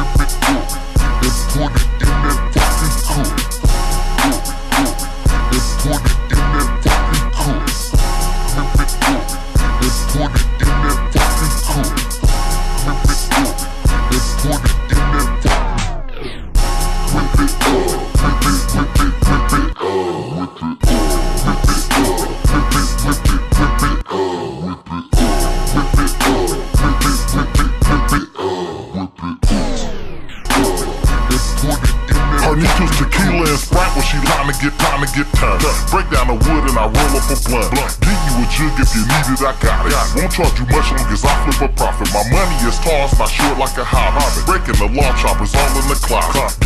me do get time to get time. Break down the wood and I roll up a blunt. Give you a jig if you need it, I got it. Won't charge you much long as I flip a profit. My money is tossed, my short like a hot hobbit. Breaking the law choppers all in the clock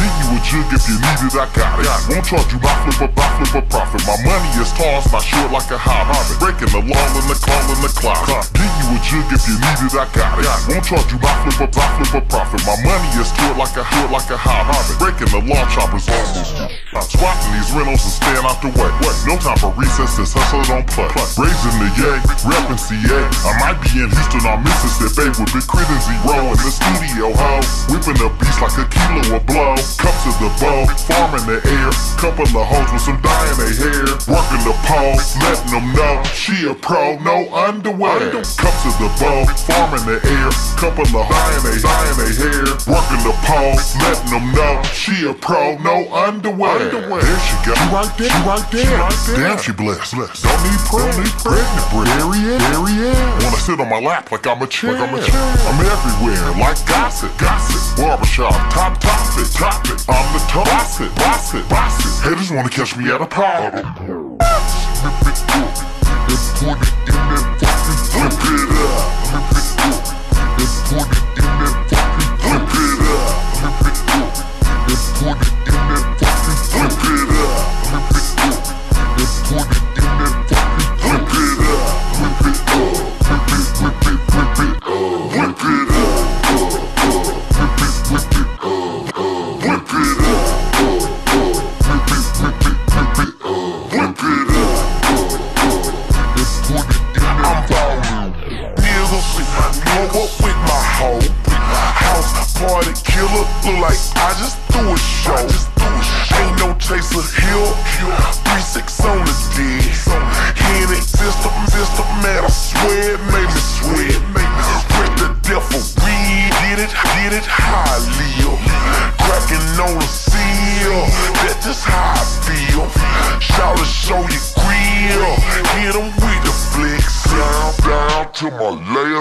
jig if you need it, I got it. Won't charge you, I flip a, I flip profit. My money is tossed, my short like a hobbit. Breaking the law in the call in the clock. Give you a jig if you need it, I got it. Won't charge you, I flip a, I flip profit. My money is short like a short like a hobbit. Breaking the law, choppers almost. I'm swatting these rentals and staying out the way. What? No time for recess, this hustler don't play. Raising the yay, repping CA. I might be in Houston or Mississippi with big critters Z-Ro in the studio, ho. Whipping the beast like a kilo of blow. Cups of the the ball, farm in the air. Couple of hoes with some dye in their hair. Working the pole, letting them know she a pro, no underwear. Cups to the ball, farm in the air. Couple of hoes in their dye in hair. Working the pole, letting them know she a pro, no underwear. underwear. There she go, she right there, she right there. She right there. Damn, she blessed. blessed. Don't need prayer, don't. There he is, there he is. Wanna sit on my lap like I'm a chair. Like I'm, a chair. I'm everywhere, like gossip, gossip. Barbershop, top topic, top top. Boss it, boss it, boss it. Haters wanna catch me at a pop. pure. Three six on the dick. Hand it, system, system, man, I swear it made me sweat. Rip the devil, we did it, did it, how I live. Cracking on the seal, that's just how I feel. Shout and show you.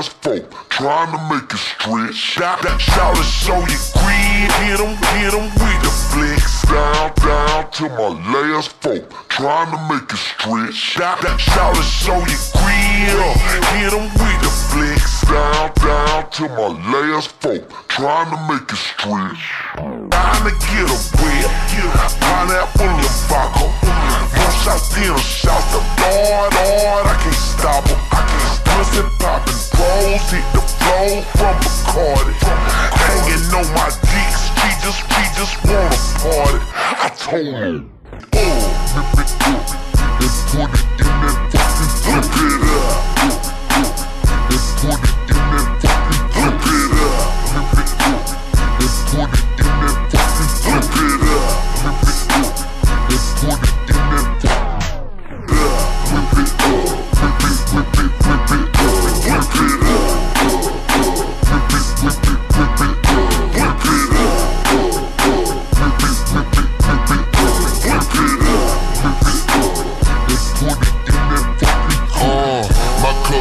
us folk trying to make it stretch. Shout, shout and show you greed. Hit them, hit them with the flicks. Down, down to my last folk trying to make it stretch. Shout, shout and show you greed. Hit them with the flicks. Down, down to my last folk trying to make it stretch. Trying to get a whip. Pineapple and vodka. Most out there, shout the Lord, Lord. I can't stop them. I can't stop them bones hit the floor from Bacardi. Hanging on my dick, she just, she just wanna party. I told her, oh, rip it up and put it in that fucking, rip it up and put it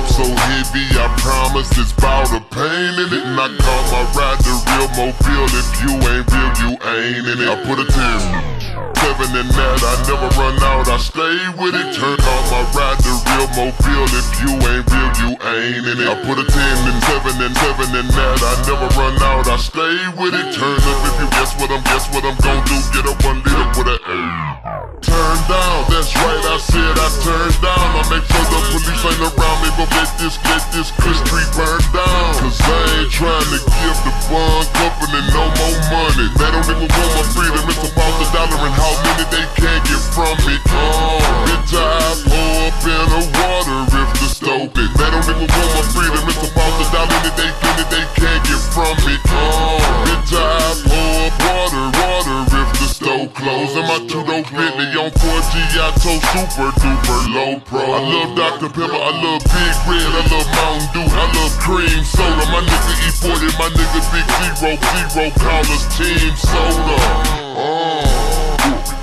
so heavy, I promise it's bout a pain in it. And I call my ride the real mobile. If you ain't real, you ain't in it. I put a 10, 7 in that. I never run out, I stay with it. Turn on my ride the real mobile. If you ain't real, you ain't in it. I put a 10 and 7 and 7 in that. I never run out, I stay with it. Turn up if you guess what I'm, guess what I'm gonna do. Get up, one liter up with a A. Turn down, that's right, I said I turned down. I make sure the police ain't around up, let this, let this Christmas tree burn down. Cause I ain't trying to give the fun company no more money. They don't even want my freedom, it's about the dollar and how many they can get from me. Oh, bitch, I pull up in the water if the stove is. They don't even want my freedom, it's about the dollar that they, that they can't get from me. Oh, super duper low pro. I love Dr. Pepper, I love Big Red, I love Mountain Dew, I love cream soda. My nigga E40, my nigga Big Z-Ro, Z-Ro, call us Team Soda. Uh,